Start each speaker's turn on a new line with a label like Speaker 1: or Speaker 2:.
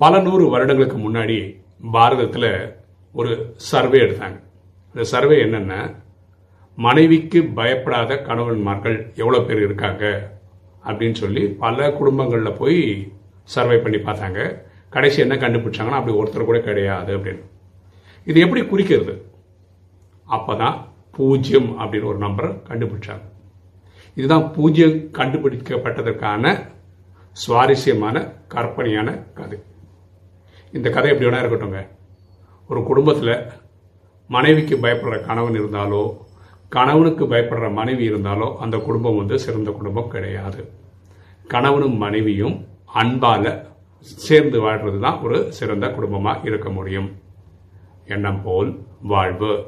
Speaker 1: பல நூறு வருடங்களுக்கு முன்னாடி பாரதத்தில் ஒரு சர்வே எடுத்தாங்க. இந்த சர்வே என்னென்னா மனைவிக்கு பயப்படாத கணவன்மார்கள் எவ்வளோ பேர் இருக்காங்க அப்படின்னு சொல்லி பல குடும்பங்களில் போய் சர்வே பண்ணி பார்த்தாங்க. கடைசி என்ன கண்டுபிடிச்சாங்கன்னா அப்படி ஒருத்தர் கூட கிடையாது அப்படின்னு. இது எப்படி குறிக்கிறது? அப்போ தான் பூஜ்ஜியம் அப்படின்னு ஒரு நம்பரை கண்டுபிடிச்சாங்க. இதுதான் பூஜ்ஜியம் கண்டுபிடிக்கப்பட்டதற்கான சுவாரஸ்யமான கற்பனையான கதை. இந்த கதை எப்படி வேணா இருக்கட்டும்ங்க. ஒரு குடும்பத்தில் மனைவிக்கு பயப்படுற கணவன் இருந்தாலோ கணவனுக்கு பயப்படுற மனைவி இருந்தாலோ அந்த குடும்பம் வந்து சிறந்த குடும்பம் கிடையாது. கணவனும் மனைவியும் அன்பால் சேர்ந்து வாழ்றது தான் ஒரு சிறந்த குடும்பமாக இருக்க முடியும். எண்ணம் போல் வாழ்வு.